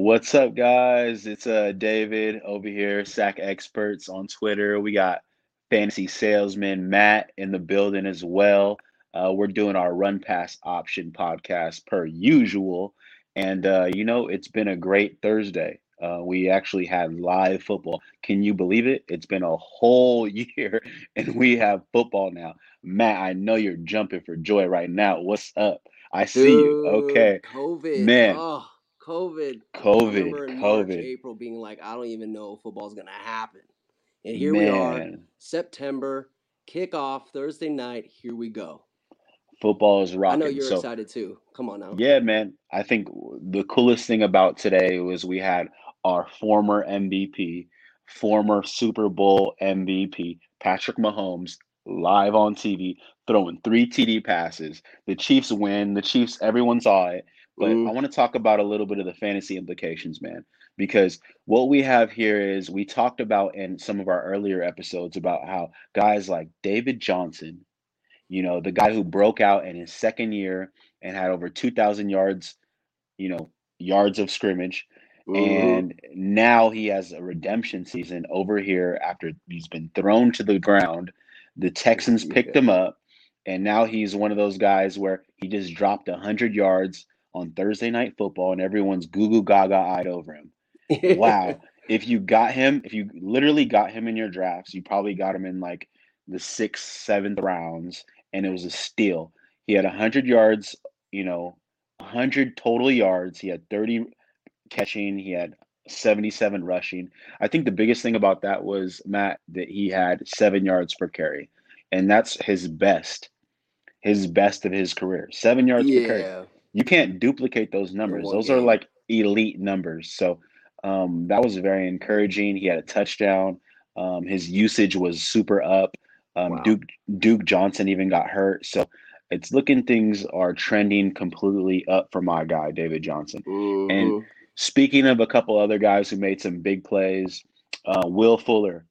What's up, guys? It's uh David over here, Sack Experts on Twitter. We got fantasy salesman Matt in the building as well. Uh, we're doing our run pass option podcast per usual, and uh, you know it's been a great Thursday. Uh, we actually had live football. Can you believe it? It's been a whole year, and we have football now. Matt, I know you're jumping for joy right now. What's up? I see you. Okay, COVID. man. Oh, COVID. I COVID, March, COVID, April being like, I don't even know if football's gonna happen. And here we are. September, kickoff, Thursday night. Here we go. Football is rocking. I know you're So. excited too. Come on now. Yeah, man. I think the coolest thing about today was we had our former MVP, former Super Bowl MVP, Patrick Mahomes, live on TV, throwing three TD passes. The Chiefs win. The Chiefs, everyone saw it. But I Mm, want to talk about a little bit of the fantasy implications, man, because what we have here is we talked about in some of our earlier episodes about how guys like David Johnson, you know, the guy who broke out in his second year and had over 2,000 yards, you know, yards of scrimmage. mhm. And now he has a redemption season over here after he's been thrown to the ground. The Texans picked Yeah. him up, and now he's one of those guys where he just dropped 100 yards on Thursday night football, and everyone's goo goo gaga eyed over him. Wow. If you got him, if you literally got him in your drafts, you probably got him in like the sixth, seventh rounds, and it was a steal. He had 100 yards, you know, 100 total yards. He had 30 catching, he had 77 rushing. I think the biggest thing about that was, Matt, that he had seven yards per carry, and that's his best, his best of his career. Seven yards per carry yeah. You can't duplicate those numbers. Those are like elite numbers. So um, that was very encouraging. He had a touchdown. Um, his usage was super up. Um, Wow. Duke Duke Johnson even got hurt. So it's looking things are trending completely up for my guy David Johnson. And hmm speaking of a couple other guys who made some big plays, uh, Will Fuller.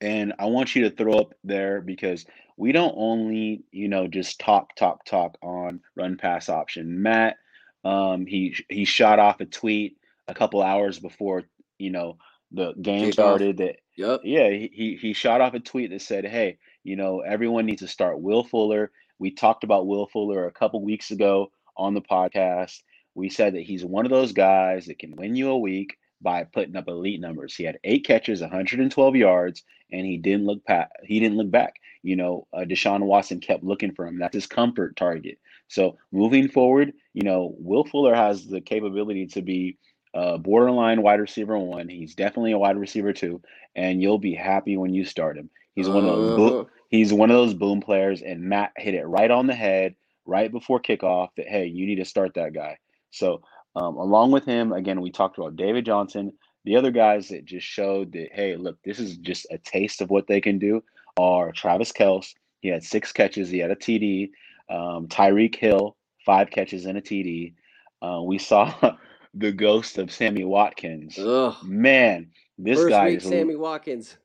And I want you to throw up there because we don't only, you know, just talk, talk, talk on run pass option. Matt, um, he he shot off a tweet a couple hours before, you know, the game started that Yep. yeah, he he shot off a tweet that said, "Hey, you know, everyone needs to start Will Fuller." We talked about Will Fuller a couple weeks ago on the podcast. We said that he's one of those guys that can win you a week by putting up elite numbers. He had eight catches, 112 yards, and he didn't look pat. He didn't look back. You know, uh, Deshaun Watson kept looking for him. That's his comfort target. So moving forward, you know, Will Fuller has the capability to be a borderline wide receiver one. He's definitely a wide receiver two, and you'll be happy when you start him. He's one of those bo- Uh-huh. he's one of those boom players, and Matt hit it right on the head right before kickoff that hey, you need to start that guy. So um, along with him, again, we talked about David Johnson. The other guys that just showed that hey, look, this is just a taste of what they can do are Travis Kelce. He had six catches. He had a TD. Um, Tyreek Hill, five catches and a TD. Uh, we saw the ghost of Sammy Watkins. Ugh. Man, this First guy week, is Sammy Watkins.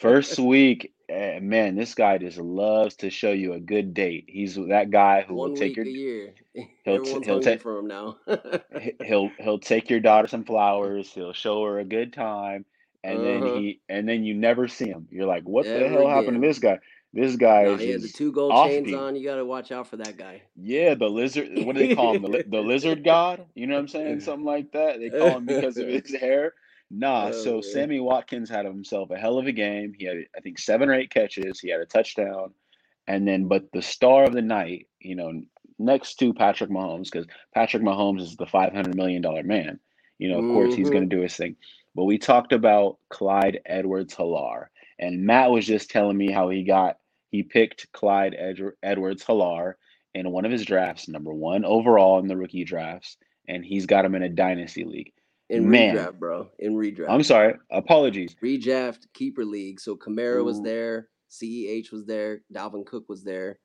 First week. eh, man, this guy just loves to show you a good date. He's that guy who will take week your a year. he'll t- Everyone's he'll hungry take for him now. he- he'll he'll take your daughter some flowers. He'll show her a good time, and then Uh-huh. he and then you never see him. You're like, what the hell happened to this guy? This guy Nah, is he had the just two gold chains offbeat. on. You got to watch out for that guy. Yeah, the lizard. What do they call him? The, li- the lizard god? You know what I'm saying? Something like that. They call him because of his hair. Nah. Oh, So man. Sammy Watkins had himself a hell of a game. He had, I think, seven or eight catches. He had a touchdown, and then, but the star of the night, you know, next to Patrick Mahomes, because Patrick Mahomes is the 500 million dollar man. You know, of course, he's going to mm-hmm. do his thing. But we talked about Clyde Edwards Helaire, and Matt was just telling me how he got he picked Clyde Edward, Edwards Helaire in one of his drafts, number one overall in the rookie drafts, and he's got him in a dynasty league. In Man. redraft, bro. In redraft. I'm sorry, apologies. redraft keeper league. So Kamara was there, CEH was there, Dalvin Cook was there.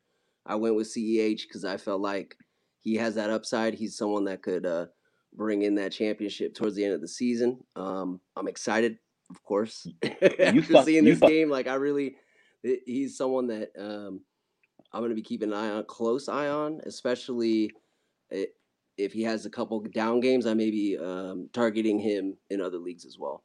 I went with CEH because I felt like he has that upside. He's someone that could uh, bring in that championship towards the end of the season. Um, I'm excited, of course, after fuck- seeing this fuck- game. Like I really, he's someone that um, I'm going to be keeping an eye on, close eye on, especially. It, if he has a couple down games, I may be um, targeting him in other leagues as well.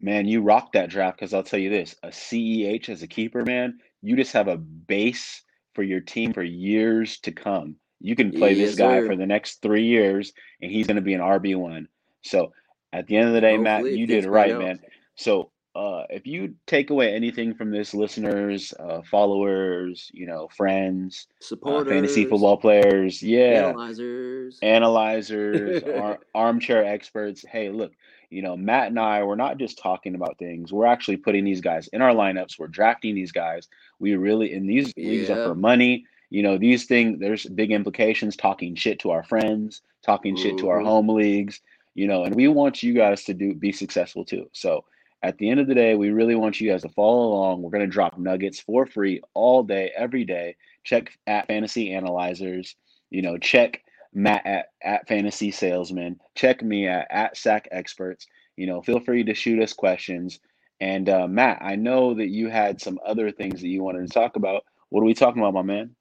Man, you rocked that draft because I'll tell you this: a CEH as a keeper, man, you just have a base for your team for years to come. You can play yes, this guy sir. for the next three years, and he's going to be an RB one. So at the end of the day, Hopefully, Matt, you did right, man. So uh, if you take away anything from this, listeners, uh, followers, you know, friends, supporters, uh, fantasy football players, yeah, analyzers, analyzers, ar- armchair experts. Hey, look, you know, Matt and I, we're not just talking about things. We're actually putting these guys in our lineups. We're drafting these guys. We really, in these yeah. leagues are for money. You know, these things, there's big implications talking shit to our friends, talking mm-hmm. shit to our home leagues, you know, and we want you guys to do be successful too. So, at the end of the day, we really want you guys to follow along. We're going to drop nuggets for free all day, every day. Check at Fantasy Analyzers. You know, check Matt at, at Fantasy Salesman. Check me at, at Sack Experts. You know, feel free to shoot us questions. And uh, Matt, I know that you had some other things that you wanted to talk about. What are we talking about, my man?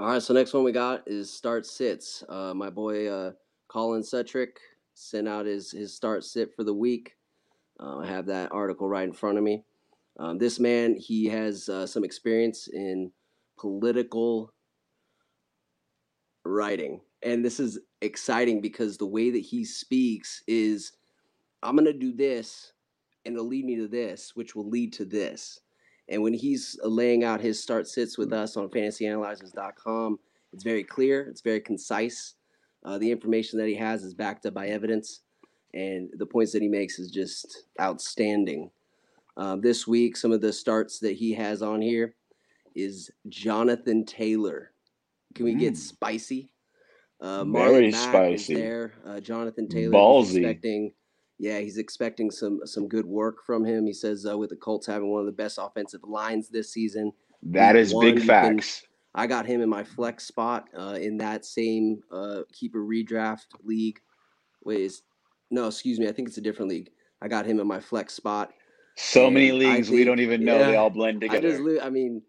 All right, so next one we got is start sits. Uh, my boy uh, Colin Cetrick sent out his his start sit for the week. Uh, I have that article right in front of me. Um, this man, he has uh, some experience in political writing. And this is exciting because the way that he speaks is I'm going to do this and it'll lead me to this, which will lead to this. And when he's laying out his start sits with us on fantasyanalyzers.com, it's very clear, it's very concise. Uh, the information that he has is backed up by evidence and the points that he makes is just outstanding. Uh, this week, some of the starts that he has on here is Jonathan Taylor. Can we mm. get spicy? Uh, Very spicy. there. Uh, Jonathan Taylor. Ballsy. Expecting, yeah, he's expecting some some good work from him. He says uh, with the Colts having one of the best offensive lines this season. That is one, big facts. Can, I got him in my flex spot uh, in that same uh, keeper redraft league. Wait, is no, excuse me. I think it's a different league. I got him in my flex spot. So many leagues think, we don't even know. Yeah, they all blend together. I just, I mean,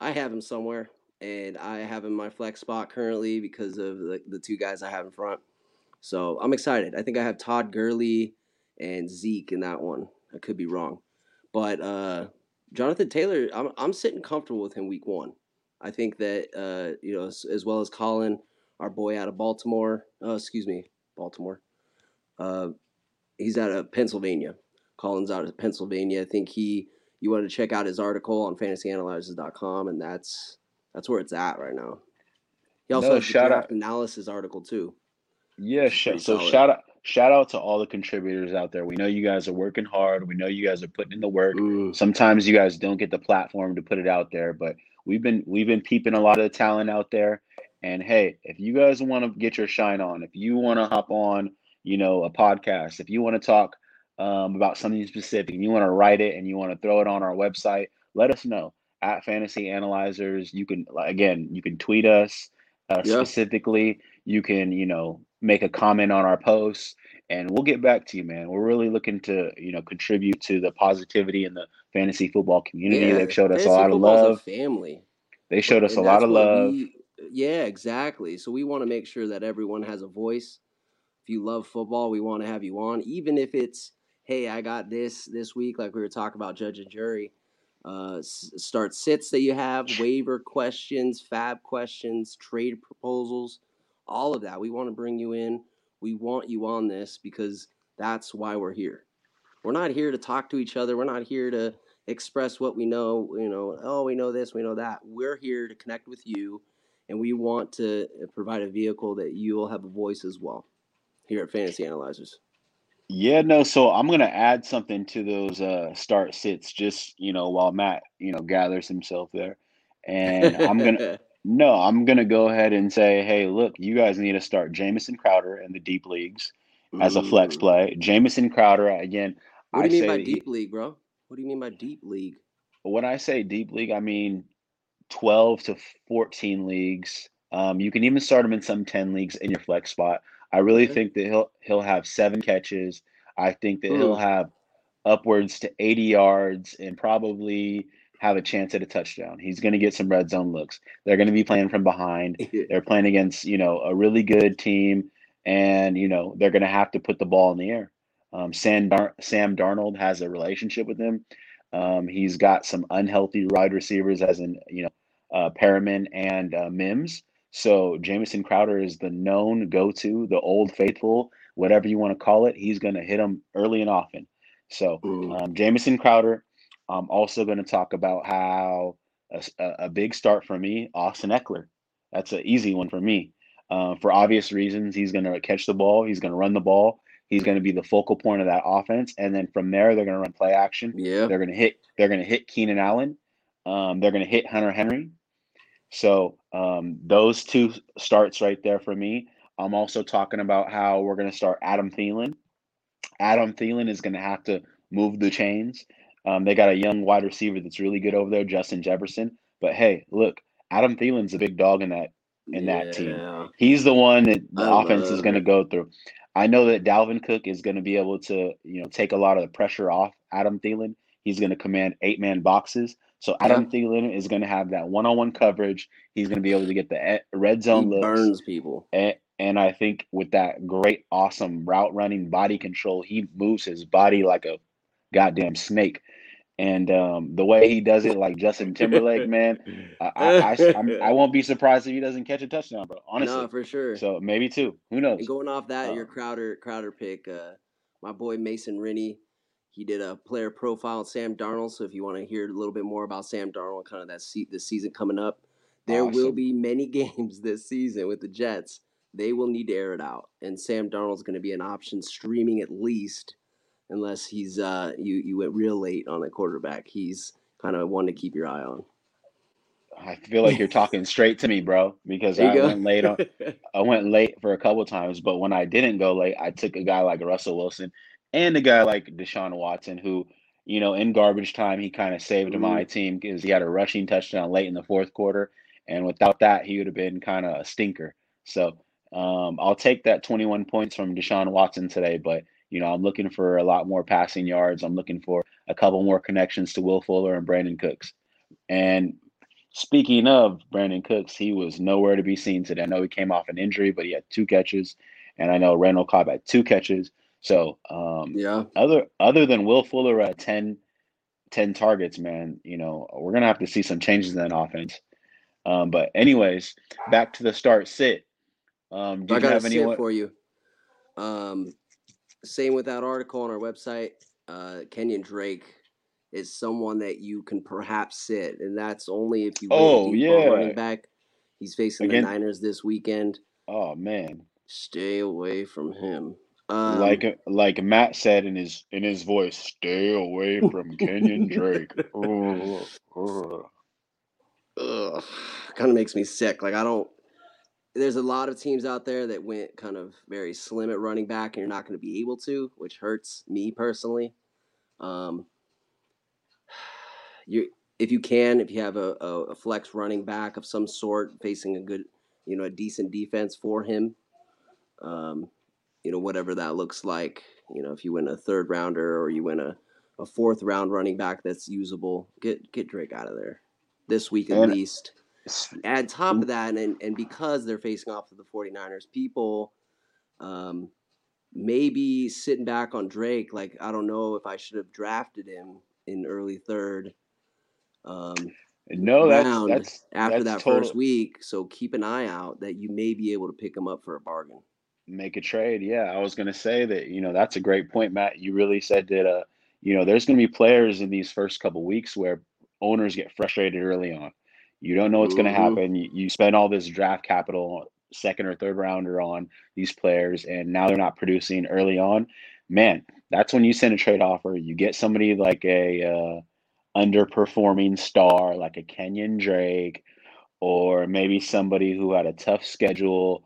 I have him somewhere, and I have him in my flex spot currently because of the, the two guys I have in front. So I'm excited. I think I have Todd Gurley and Zeke in that one. I could be wrong, but uh, Jonathan Taylor, I'm I'm sitting comfortable with him week one. I think that uh, you know as, as, well as Colin, our boy out of Baltimore. Oh, excuse me, Baltimore. Uh, he's out of Pennsylvania. Collins out of Pennsylvania. I think he you want to check out his article on fantasyanalyzers.com and that's that's where it's at right now. He also no, has shout draft out. analysis article too. Yeah, sh- so solid. shout out shout out to all the contributors out there. We know you guys are working hard. We know you guys are putting in the work. Mm. Sometimes you guys don't get the platform to put it out there, but we've been we've been peeping a lot of the talent out there. And hey, if you guys want to get your shine on, if you want to hop on you know, a podcast, if you want to talk um, about something specific and you want to write it and you want to throw it on our website, let us know at Fantasy Analyzers. You can again, you can tweet us uh, yeah. specifically. You can, you know, make a comment on our posts, and we'll get back to you, man. We're really looking to, you know, contribute to the positivity in the fantasy football community. Yeah, They've showed us a lot of love. family. They showed us a lot of love. We, yeah, exactly. So we want to make sure that everyone has a voice you love football, we want to have you on, even if it's hey, I got this this week, like we were talking about judge and jury. Uh, start sits that you have, waiver questions, FAAB questions, trade proposals, all of that. We want to bring you in. We want you on this because that's why we're here. We're not here to talk to each other. We're not here to express what we know. You know, oh, we know this, we know that. We're here to connect with you, and we want to provide a vehicle that you will have a voice as well here at Fantasy Analyzers. Yeah, no. So I'm gonna add something to those uh, start sits, just you know, while Matt you know gathers himself there, and I'm gonna no, I'm gonna go ahead and say, hey, look, you guys need to start Jamison Crowder in the deep leagues as a flex play. Jamison Crowder again. What do you I mean by deep he, league, bro? What do you mean by deep league? When I say deep league, I mean 12 to 14 leagues. Um, you can even start him in some 10 leagues in your flex spot. I really okay. think that he'll he'll have seven catches. I think that Ooh. he'll have upwards to 80 yards and probably have a chance at a touchdown. He's going to get some red zone looks. They're going to be playing from behind. They're playing against, you know, a really good team, and you know they're going to have to put the ball in the air. Um, Sam Dar- Sam Darnold has a relationship with him. Um, he's got some unhealthy wide receivers, as in you know, uh, Perriman and uh, Mims. So Jamison Crowder is the known go-to, the old faithful, whatever you want to call it. He's going to hit them early and often. So um, Jamison Crowder. I'm also going to talk about how a, a, big start for me, Austin Ekeler. That's an easy one for me. Uh, for obvious reasons, he's going to catch the ball. He's going to run the ball. He's going to be the focal point of that offense, and then from there they're going to run play action. Yeah, they're going to hit. They're going to hit Keenan Allen. Um, they're going to hit Hunter Henry. So um, those two starts right there for me. I'm also talking about how we're going to start Adam Thielen. Adam Thielen is going to have to move the chains. Um, they got a young wide receiver that's really good over there, Justin Jefferson. But hey, look, Adam Thielen's a big dog in that in yeah. that team. He's the one that the I offense is going to go through. I know that Dalvin Cook is going to be able to, you know, take a lot of the pressure off Adam Thielen. He's going to command eight man boxes. So Adam yeah. Thielen is going to have that one on one coverage. He's going to be able to get the red zone he looks. Burns people. And, and I think with that great, awesome route running body control, he moves his body like a goddamn snake. And um, the way he does it, like Justin Timberlake, man, I, I, I, I, won't be surprised if he doesn't catch a touchdown, bro. Honestly, no, for sure. So maybe two. Who knows? And going off that, uh, your Crowder Crowder pick, uh, my boy Mason Rennie, he did a player profile on Sam Darnold. So if you want to hear a little bit more about Sam Darnold, kind of that se- the season coming up, there awesome. will be many games this season with the Jets. They will need to air it out, and Sam Darnold's going to be an option streaming at least unless he's uh you you went real late on a quarterback. He's kind of one to keep your eye on. I feel like you're talking straight to me, bro, because I go. went late on I went late for a couple times, but when I didn't go late, I took a guy like Russell Wilson and a guy like Deshaun Watson who, you know, in garbage time he kind of saved mm-hmm. my team because he had a rushing touchdown late in the fourth quarter and without that he would have been kind of a stinker. So, um, I'll take that 21 points from Deshaun Watson today, but you know, I'm looking for a lot more passing yards. I'm looking for a couple more connections to Will Fuller and Brandin Cooks. And speaking of Brandin Cooks, he was nowhere to be seen today. I know he came off an injury, but he had two catches, and I know Randall Cobb had two catches. So um, yeah, other other than Will Fuller at 10, 10 targets, man, you know, we're gonna have to see some changes in that offense. Um, but anyways, back to the start sit. Um, do I got have anyone for you? Um, same with that article on our website. Uh, Kenyon Drake is someone that you can perhaps sit, and that's only if you oh yeah running back. He's facing Again? the Niners this weekend. Oh man, stay away from him. Um, like like Matt said in his in his voice, stay away from Kenyon Drake. Ugh, kind of makes me sick. Like I don't there's a lot of teams out there that went kind of very slim at running back, and you're not going to be able to, which hurts me personally. Um, you, if you can, if you have a, a, a, flex running back of some sort facing a good, you know, a decent defense for him, um, you know, whatever that looks like. You know, if you win a third rounder or you win a, a fourth round running back that's usable, get get Drake out of there this week at and, least add top of that, and, and because they're facing off to the 49ers, people um, maybe sitting back on Drake, like, I don't know if I should have drafted him in early third. Um, no, that's, that's after that's that total. first week. So keep an eye out that you may be able to pick him up for a bargain. Make a trade. Yeah, I was going to say that, you know, that's a great point, Matt. You really said that, uh, you know, there's going to be players in these first couple weeks where owners get frustrated early on. You don't know what's mm-hmm. going to happen. You, you spend all this draft capital, second or third rounder on these players, and now they're not producing early on. Man, that's when you send a trade offer. You get somebody like a uh, underperforming star, like a Kenyon Drake, or maybe somebody who had a tough schedule,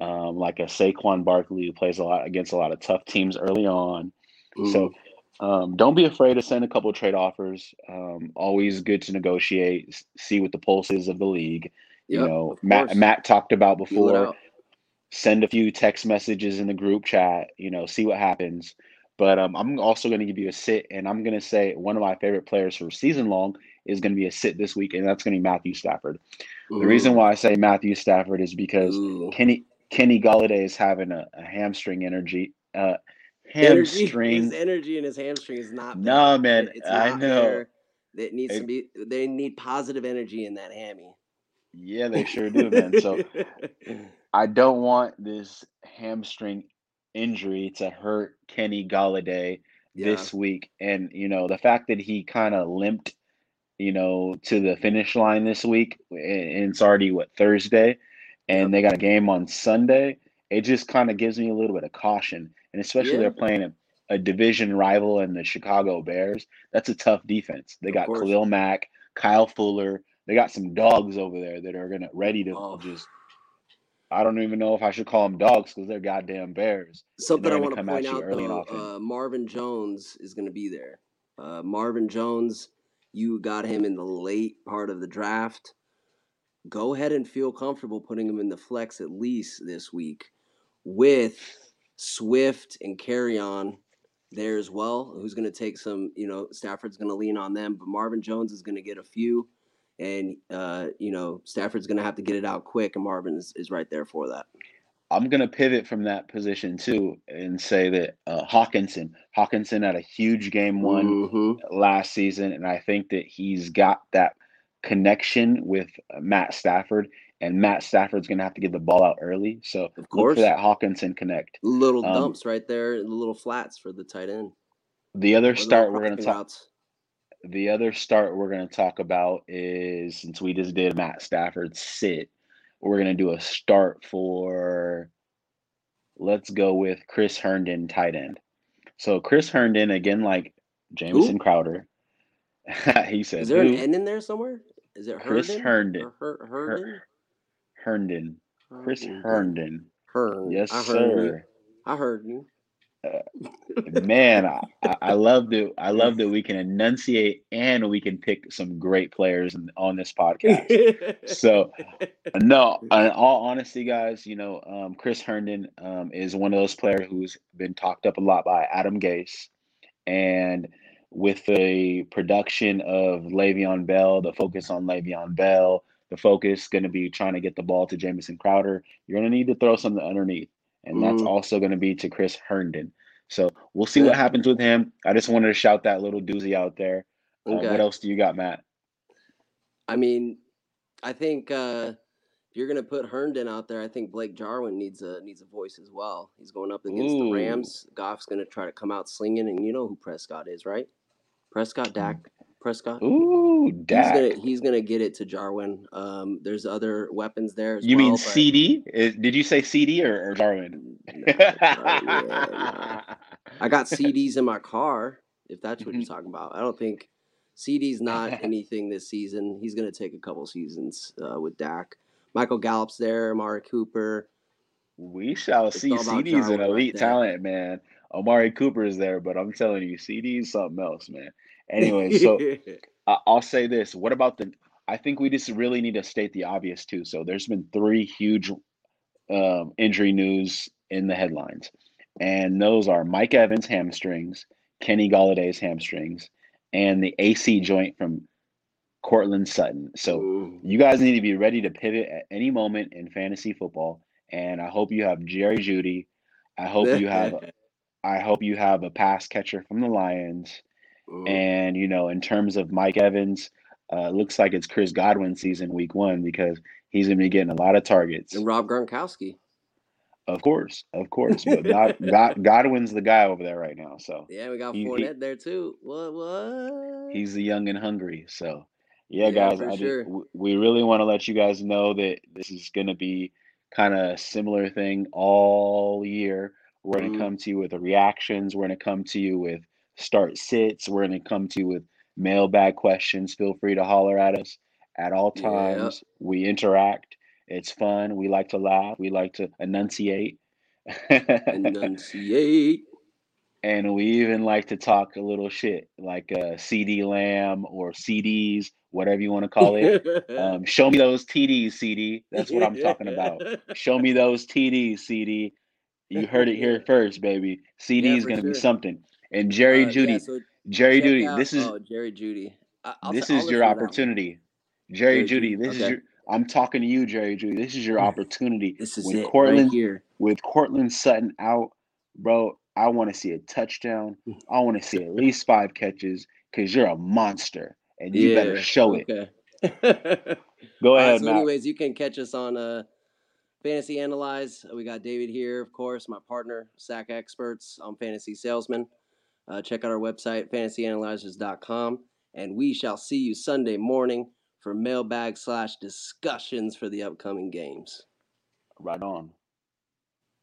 um, like a Saquon Barkley, who plays a lot against a lot of tough teams early on. Mm. So um, don't be afraid to send a couple of trade offers. Um, always good to negotiate, see what the pulse is of the league. Yep, you know, Matt Matt talked about before. Send a few text messages in the group chat. You know, see what happens. But um, I'm also going to give you a sit, and I'm going to say one of my favorite players for season long is going to be a sit this week, and that's going to be Matthew Stafford. Ooh. The reason why I say Matthew Stafford is because Ooh. Kenny Kenny Golladay is having a, a hamstring energy. Uh, hamstring. Energy, his energy in his hamstring is not. No, man, it's I know. It needs it, to be. They need positive energy in that hammy. Yeah, they sure do, man. So I don't want this hamstring injury to hurt Kenny Golladay yeah. this week. And, you know, the fact that he kind of limped, you know, to the finish line this week, and it's already what, Thursday, and they got a game on Sunday, it just kind of gives me a little bit of caution. And especially yeah. they're playing a, a, division rival in the Chicago Bears. That's a tough defense. They got Khalil Mack, Kyle Fuller. They got some dogs over there that are gonna ready to oh. just I don't even know if I should call them dogs because they're goddamn bears. Something I want to point out though, uh, Marvin Jones is going to be there. Uh, Marvin Jones, you got him in the late part of the draft. Go ahead and feel comfortable putting him in the flex at least this week with Swift and carry on there as well. Who's going to take some? You know, Stafford's going to lean on them, but Marvin Jones is going to get a few and uh, you know Stafford's going to have to get it out quick, and Marvin is, is right there for that. I'm going to pivot from that position too and say that uh, Hawkinson, Hockenson had a huge game one mm-hmm. last season, and I think that he's got that connection with uh, Matt Stafford, and Matt Stafford's going to have to get the ball out early. So of course, that Hockenson connect. Little um, dumps right there, the little flats for the tight end. The other start we're going to talk the other start we're going to talk about is since we just did Matt Stafford sit, we're going to do a start for let's go with Chris Herndon tight end. So Chris Herndon again like Jamison Crowder. he says, Is there an N in there somewhere? Is it Herndon? Chris Herndon? Her- Herndon? Herndon. Chris Herndon. Herndon. Yes, I sir. You. I heard you man, I, I, love that. I love that we can enunciate and we can pick some great players on this podcast. so, no, in all honesty, guys, you know, um, Chris Herndon um, is one of those players who's been talked up a lot by Adam Gase, and with the production of Le'Veon Bell, the focus on Le'Veon Bell, the focus going to be trying to get the ball to Jamison Crowder. You're going to need to throw something underneath and that's mm. also going to be to Chris Herndon. So we'll see what happens with him. I just wanted to shout that little doozy out there. Uh, okay. What else do you got, Matt? I mean, I think uh, if you're going to put Herndon out there, I think Blake Jarwin needs a needs a voice as well. He's going up against Ooh. the Rams. Goff's going to try to come out slinging, and you know who Prescott is, right? Prescott, Dak, Prescott. Ooh, Dak. He's gonna, he's gonna get it to Jarwin. Um, there's other weapons there. you well, mean CD? did you say CD or, or Jarwin? No, yeah, I got CDs in my car. If that's what you're mm-hmm. talking about, I don't think CD's not anything this season. He's gonna take a couple seasons uh, with Dak. Michael Gallup's there. Amari Cooper. We shall it's see. CD's an elite right talent, man. Amari Cooper is there, but I'm telling you, CD's something else, man. Anyway, so uh, I'll say this. What about the? I think we just really need to state the obvious too. So there's been three huge um, injury news in the headlines, and those are Mike Evans hamstrings, Kenny Golladay's hamstrings, and the AC joint from Courtland Sutton. So Ooh. you guys need to be ready to pivot at any moment in fantasy football. And I hope you have Jerry Jeudy. I hope you have I hope you have a pass catcher from the Lions. Mm. And you know, in terms of Mike Evans, uh, looks like it's Chris Godwin season week one because he's going to be getting a lot of targets. And Rob Gronkowski. Of course, of course, but God, God, Godwin's the guy over there right now. So yeah, we got he, Fournette he, there too. What? What? He's the young and hungry. So yeah, yeah guys, I sure. we really want to let you guys know that this is going to be kind of similar thing all year. We're going to come to you with the reactions. We're going to come to you with start sits. We're going to come to you with mailbag questions. Feel free to holler at us at all times. We interact. It's fun. We like to laugh. We like to enunciate. enunciate. and we even like to talk a little shit, like uh, CeeDee Lamb or CDs, whatever you want to call it. um, show me those TDs, CD. That's what I'm talking about. Show me those TDs, CD. You heard it here first, baby. CD yeah, is going to sure. be something. And Jerry uh, Jeudy, yeah, so Jerry Jeudy, out, this is oh, Jerry Jeudy. I- I'll this I'll is your opportunity, Jerry Jerry Jeudy. This is your. I'm talking to you, Jerry Jeudy. This is your opportunity. This is When it Courtland right here. with Courtland Sutton out, bro. I want to see a touchdown. I want to see at least five catches because you're a monster and you better show it. Go All right, ahead, so, Matt. anyways, you can catch us on uh, Fantasy Analyze. We got David here, of course, my partner, Sack Experts on Fantasy Salesman. Uh, check out our website, fantasyanalyzers.com, and we shall see you Sunday morning for mailbag slash discussions for the upcoming games. Right on.